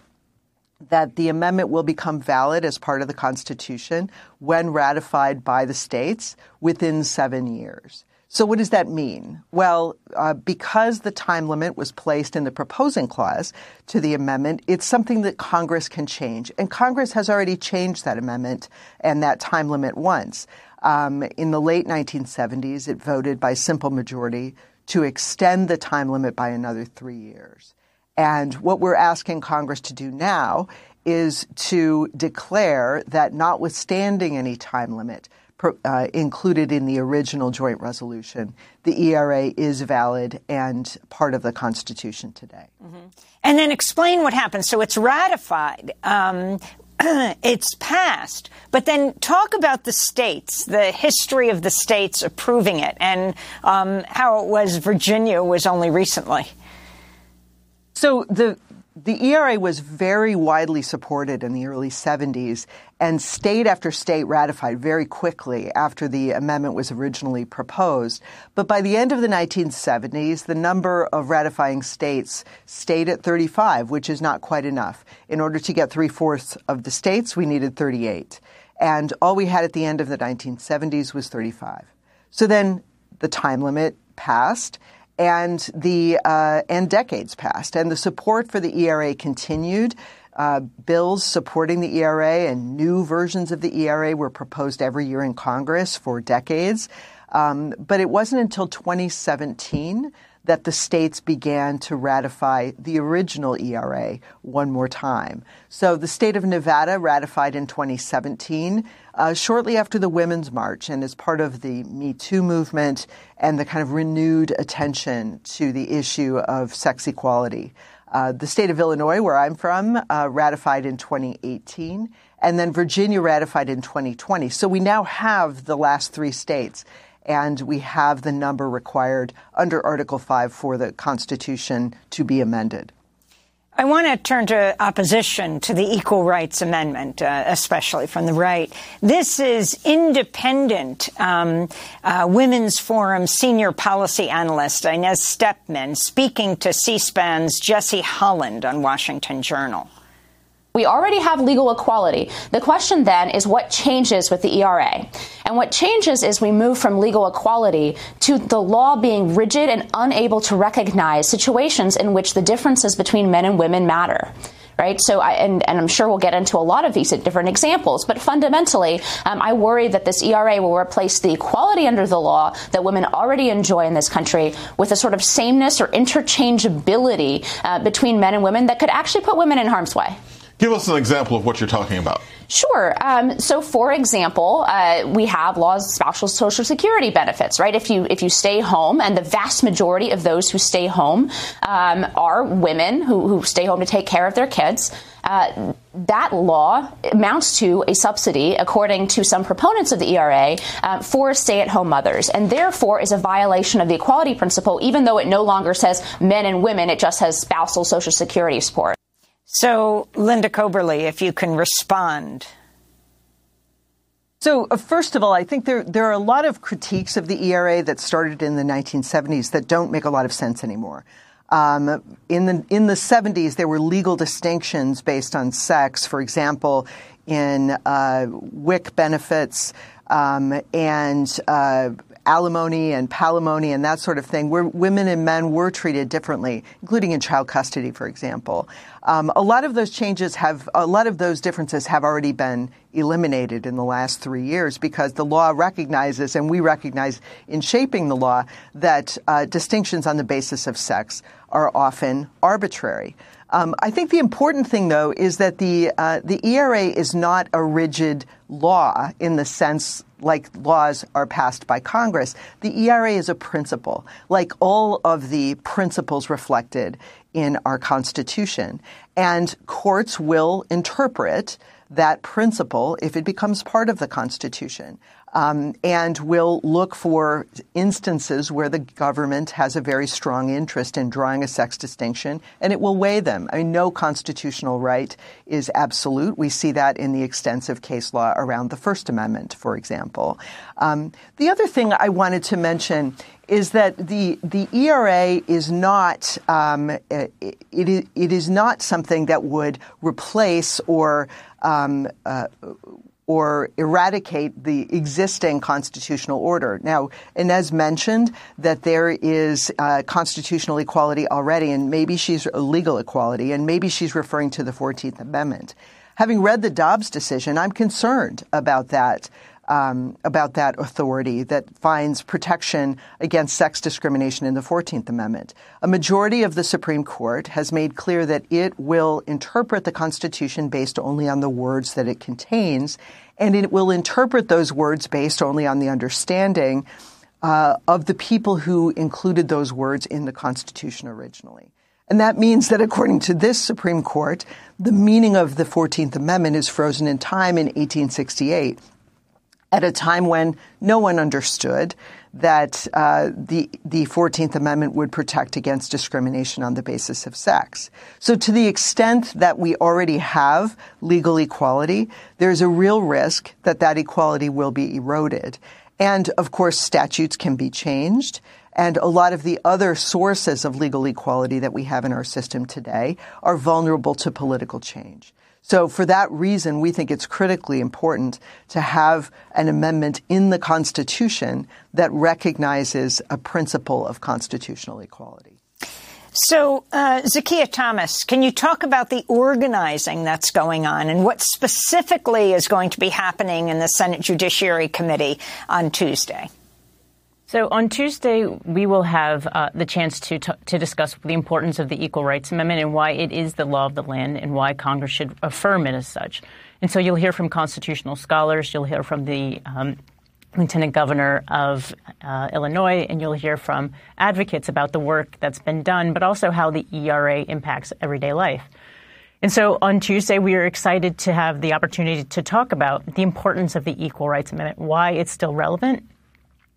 that the amendment will become valid as part of the Constitution when ratified by the states within seven years. So, what does that mean? Well, uh, because the time limit was placed in the proposing clause to the amendment, it's something that Congress can change. And Congress has already changed that amendment and that time limit once. Um, in the late 1970s, it voted by simple majority to extend the time limit by another three years. And what we're asking Congress to do now is to declare that notwithstanding any time limit, uh, included in the original joint resolution. The ERA is valid and part of the Constitution today. Mm-hmm. And then explain what happens. So it's ratified. Um, it's passed, but then talk about the states, the history of the states approving it, and um, how it was Virginia was only recently. So the the ERA was very widely supported in the early 70s, and state after state ratified very quickly after the amendment was originally proposed. But by the end of the 1970s, the number of ratifying states stayed at 35, which is not quite enough. In order to get three fourths of the states, we needed 38. And all we had at the end of the 1970s was 35. So then the time limit passed and the uh, and decades passed, and the support for the ERA continued. Uh, bills supporting the ERA and new versions of the ERA were proposed every year in Congress for decades. Um, but it wasn't until 2017 that the states began to ratify the original ERA one more time. So the state of Nevada ratified in 2017, uh, shortly after the Women's March, and as part of the Me Too movement and the kind of renewed attention to the issue of sex equality. Uh, the state of Illinois, where I'm from, uh, ratified in 2018, and then Virginia ratified in 2020. So we now have the last three states and we have the number required under Article 5 for the Constitution to be amended. I want to turn to opposition to the Equal Rights Amendment, uh, especially from the right. This is independent um, uh, Women's Forum senior policy analyst Inez Stepman speaking to C-SPAN's Jesse Holland on Washington Journal. We already have legal equality. The question then is what changes with the ERA? And what changes is we move from legal equality to the law being rigid and unable to recognize situations in which the differences between men and women matter right? So, I, and, and, I'm sure we'll get into a lot of these different examples, but fundamentally, um, I worry that this ERA will replace the equality under the law that women already enjoy in this country with a sort of sameness or interchangeability uh, between men and women that could actually put women in harm's way. Give us an example of what you're talking about. Sure. Um, so, for example, uh, we have laws spousal social security benefits, right? If you if you stay home, and the vast majority of those who stay home um, are women who, who stay home to take care of their kids. Uh, that law amounts to a subsidy, according to some proponents of the ERA, uh, for stay at home mothers, and therefore is a violation of the equality principle, even though it no longer says men and women, it just has spousal social security support. So, Linda Coberly, if you can respond. So, uh, first of all, I think there there are a lot of critiques of the ERA that started in the 1970s that don't make a lot of sense anymore. Um, in the in the 70s, there were legal distinctions based on sex. For example, in uh, WIC benefits, um, and uh, alimony and palimony and that sort of thing, where women and men were treated differently, including in child custody, for example. Um, a lot of those changes have, a lot of those differences have already been eliminated in the last three years because the law recognizes, and we recognize in shaping the law, that uh, distinctions on the basis of sex are often arbitrary. Um, I think the important thing, though, is that the uh, the ERA is not a rigid law in the sense like laws are passed by Congress. The ERA is a principle, like all of the principles reflected in our Constitution, and courts will interpret that principle if it becomes part of the Constitution um, and will look for instances where the government has a very strong interest in drawing a sex distinction, and it will weigh them. I mean, no constitutional right is absolute. We see that in the extensive case law around the First Amendment, for example. Um, the other thing I wanted to mention is that the the ERA is not um, it, it, it is not something that would replace or um, uh, or eradicate the existing constitutional order. Now, Inez mentioned that there is uh, constitutional equality already, and maybe she's legal equality, and maybe she's referring to the 14th Amendment. Having read the Dobbs decision, I'm concerned about that. Um, about that authority that finds protection against sex discrimination in the 14th Amendment. A majority of the Supreme Court has made clear that it will interpret the Constitution based only on the words that it contains, and it will interpret those words based only on the understanding uh, of the people who included those words in the Constitution originally. And that means that according to this Supreme Court, the meaning of the 14th Amendment is frozen in time in 1868 at a time when no one understood that uh, the the Fourteenth Amendment would protect against discrimination on the basis of sex. So, to the extent that we already have legal equality, there's a real risk that that equality will be eroded. And of course, statutes can be changed. And a lot of the other sources of legal equality that we have in our system today are vulnerable to political change. So for that reason, we think it's critically important to have an amendment in the Constitution that recognizes a principle of constitutional equality. So, uh, Zakiya Thomas, can you talk about the organizing that's going on and what specifically is going to be happening in the Senate Judiciary Committee on Tuesday? So on Tuesday, we will have uh, the chance to t- to discuss the importance of the Equal Rights Amendment and why it is the law of the land and why Congress should affirm it as such. And so you'll hear from constitutional scholars, you'll hear from the um, Lieutenant Governor of uh, Illinois, and you'll hear from advocates about the work that's been done, but also how the ERA impacts everyday life. And so on Tuesday, we are excited to have the opportunity to talk about the importance of the Equal Rights Amendment, why it's still relevant,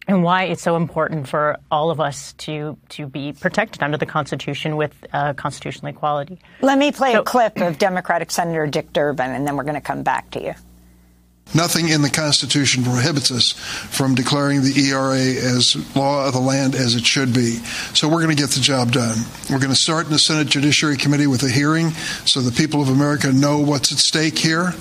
and why it's so important for all of us to to be protected under the Constitution with uh, constitutional equality. Let me play so, a clip of Democratic Senator Dick Durbin, and then we're going to come back to you. Nothing in the Constitution prohibits us from declaring the ERA as law of the land as it should be. So we're going to get the job done. We're going to start in the Senate Judiciary Committee with a hearing so the people of America know what's at stake here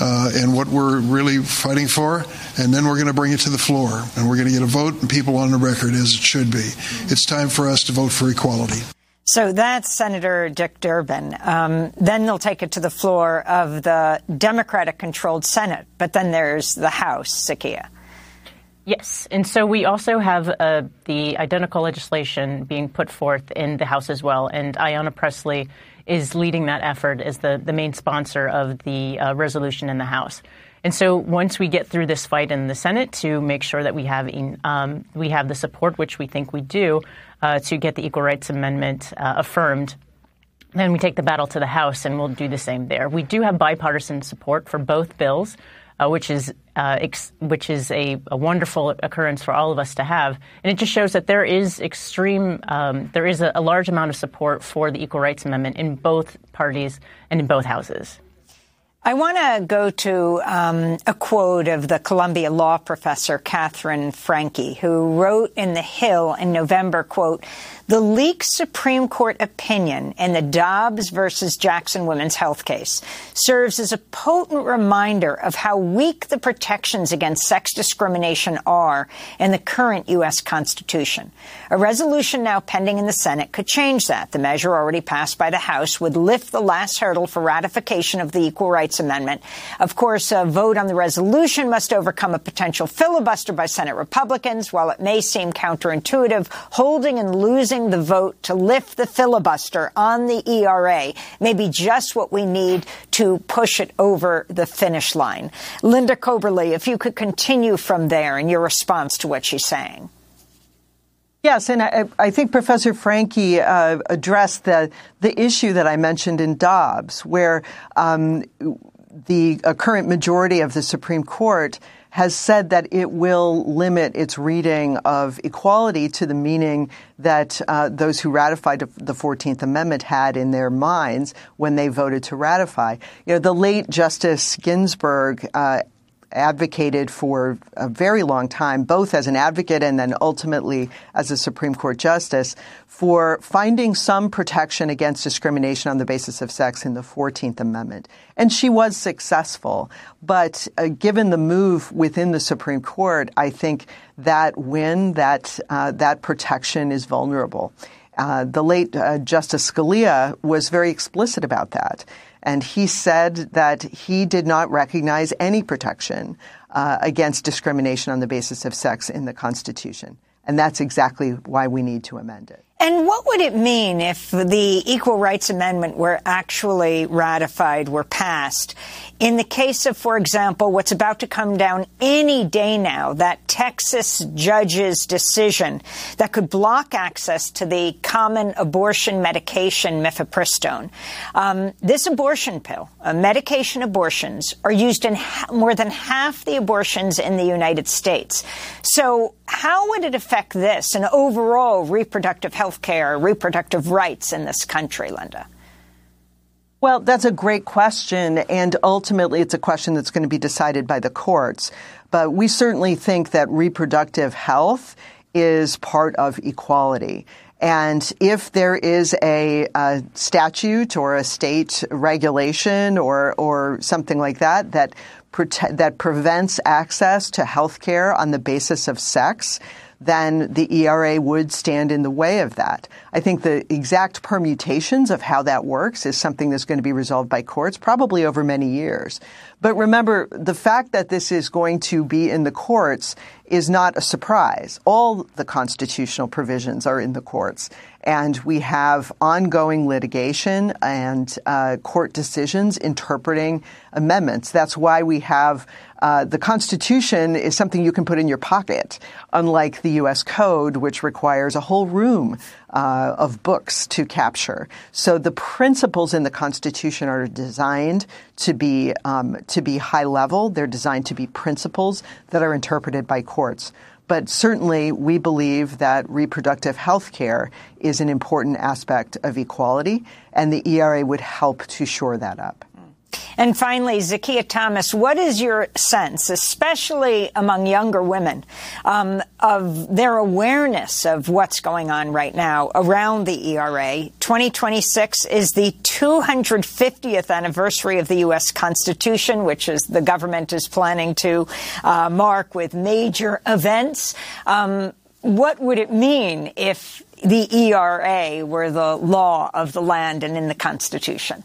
uh, and what we're really fighting for. And then we're going to bring it to the floor and we're going to get a vote and people on the record as it should be. It's time for us to vote for equality. So that's Senator Dick Durbin. Um, then they'll take it to the floor of the Democratic controlled Senate. But then there's the House, Zakiya. Yes. And so we also have uh, the identical legislation being put forth in the House as well. And Ayanna Pressley is leading that effort as the, the main sponsor of the uh, resolution in the House. And so once we get through this fight in the Senate to make sure that we have um, we have the support, which we think we do, uh, to get the Equal Rights Amendment uh, affirmed. Then we take the battle to the House, and we'll do the same there. We do have bipartisan support for both bills, uh, which is uh, ex- which is a, a, wonderful occurrence for all of us to have, and it just shows that there is extreme, um, there is a, a large amount of support for the Equal Rights Amendment in both parties and in both houses. I want to go to um, a quote of the Columbia law professor Katherine Franke, who wrote in The Hill in November, quote, the leaked Supreme Court opinion in the Dobbs versus Jackson women's health case serves as a potent reminder of how weak the protections against sex discrimination are in the current U.S. Constitution. A resolution now pending in the Senate could change that. The measure already passed by the House would lift the last hurdle for ratification of the Equal Rights Amendment. Of course, a vote on the resolution must overcome a potential filibuster by Senate Republicans. While it may seem counterintuitive, holding and losing the vote to lift the filibuster on the ERA may be just what we need to push it over the finish line. Linda Coberly, if you could continue from there in your response to what she's saying. Yes, and I, I, think Professor Franke uh, addressed the the issue that I mentioned in Dobbs, where um, the current majority of the Supreme Court has said that it will limit its reading of equality to the meaning that uh, those who ratified the 14th Amendment had in their minds when they voted to ratify. You know, the late Justice Ginsburg uh, advocated for a very long time, both as an advocate and then ultimately as a Supreme Court justice, for finding some protection against discrimination on the basis of sex in the 14th Amendment. And she was successful. But uh, given the move within the Supreme Court, I think that win, that, uh, that protection is vulnerable. Uh, the late uh, Justice Scalia was very explicit about that. And he said that he did not recognize any protection uh, against discrimination on the basis of sex in the Constitution. And that's exactly why we need to amend it. And what would it mean if the Equal Rights Amendment were actually ratified, were passed? In the case of, for example, what's about to come down any day now, that Texas judge's decision that could block access to the common abortion medication mifepristone. Um, this abortion pill, uh, medication abortions, are used in ha- more than half the abortions in the United States. So how would it affect this and overall reproductive health care, reproductive rights in this country, Linda? Well, that's a great question. And ultimately, it's a question that's going to be decided by the courts. But we certainly think that reproductive health is part of equality. And if there is a, a, statute or a state regulation or, or something like that that, prote- that prevents access to health care on the basis of sex, then the ERA would stand in the way of that. I think the exact permutations of how that works is something that's going to be resolved by courts, probably over many years. But remember, the fact that this is going to be in the courts is not a surprise. All the constitutional provisions are in the courts. And we have ongoing litigation and uh, court decisions interpreting amendments. That's why we have uh, the Constitution is something you can put in your pocket, unlike the U.S. Code, which requires a whole room uh, of books to capture. So the principles in the Constitution are designed to be um, to be high level. They're designed to be principles that are interpreted by courts. But certainly, we believe that reproductive health care is an important aspect of equality, and the ERA would help to shore that up. And finally, Zakiya Thomas, what is your sense, especially among younger women, um, of their awareness of what's going on right now around the ERA? 2026 is the 250th anniversary of the U.S. Constitution, which is the government is planning to uh, mark with major events. Um, what would it mean if the ERA were the law of the land and in the Constitution?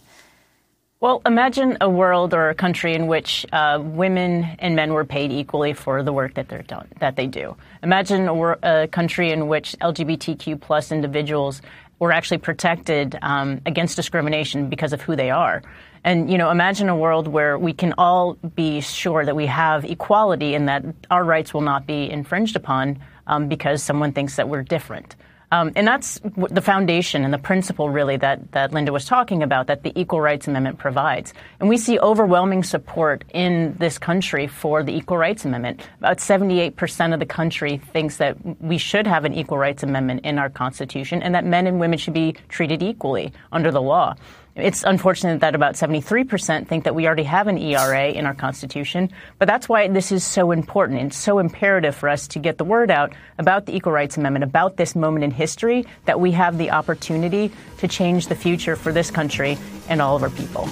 Well, imagine a world or a country in which uh, women and men were paid equally for the work that they're done, that they do. Imagine a, a country in which LGBTQ plus individuals were actually protected um, against discrimination because of who they are. And you know, imagine a world where we can all be sure that we have equality and that our rights will not be infringed upon um, because someone thinks that we're different. Um, and that's the foundation and the principle, really, that, that Linda was talking about, that the Equal Rights Amendment provides. And we see overwhelming support in this country for the Equal Rights Amendment. About 78% of the country thinks that we should have an Equal Rights Amendment in our Constitution and that men and women should be treated equally under the law. It's unfortunate that about 73% think that we already have an ERA in our Constitution, but that's why this is so important. It's so imperative for us to get the word out about the Equal Rights Amendment, about this moment in history, that we have the opportunity to change the future for this country and all of our people.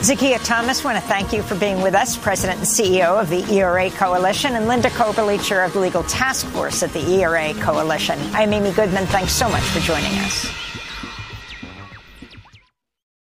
Zakiya Thomas, want to thank you for being with us, President and CEO of the ERA Coalition, and Linda Coberly, Chair of the Legal Task Force at the ERA Coalition. I'm Amy Goodman. Thanks so much for joining us.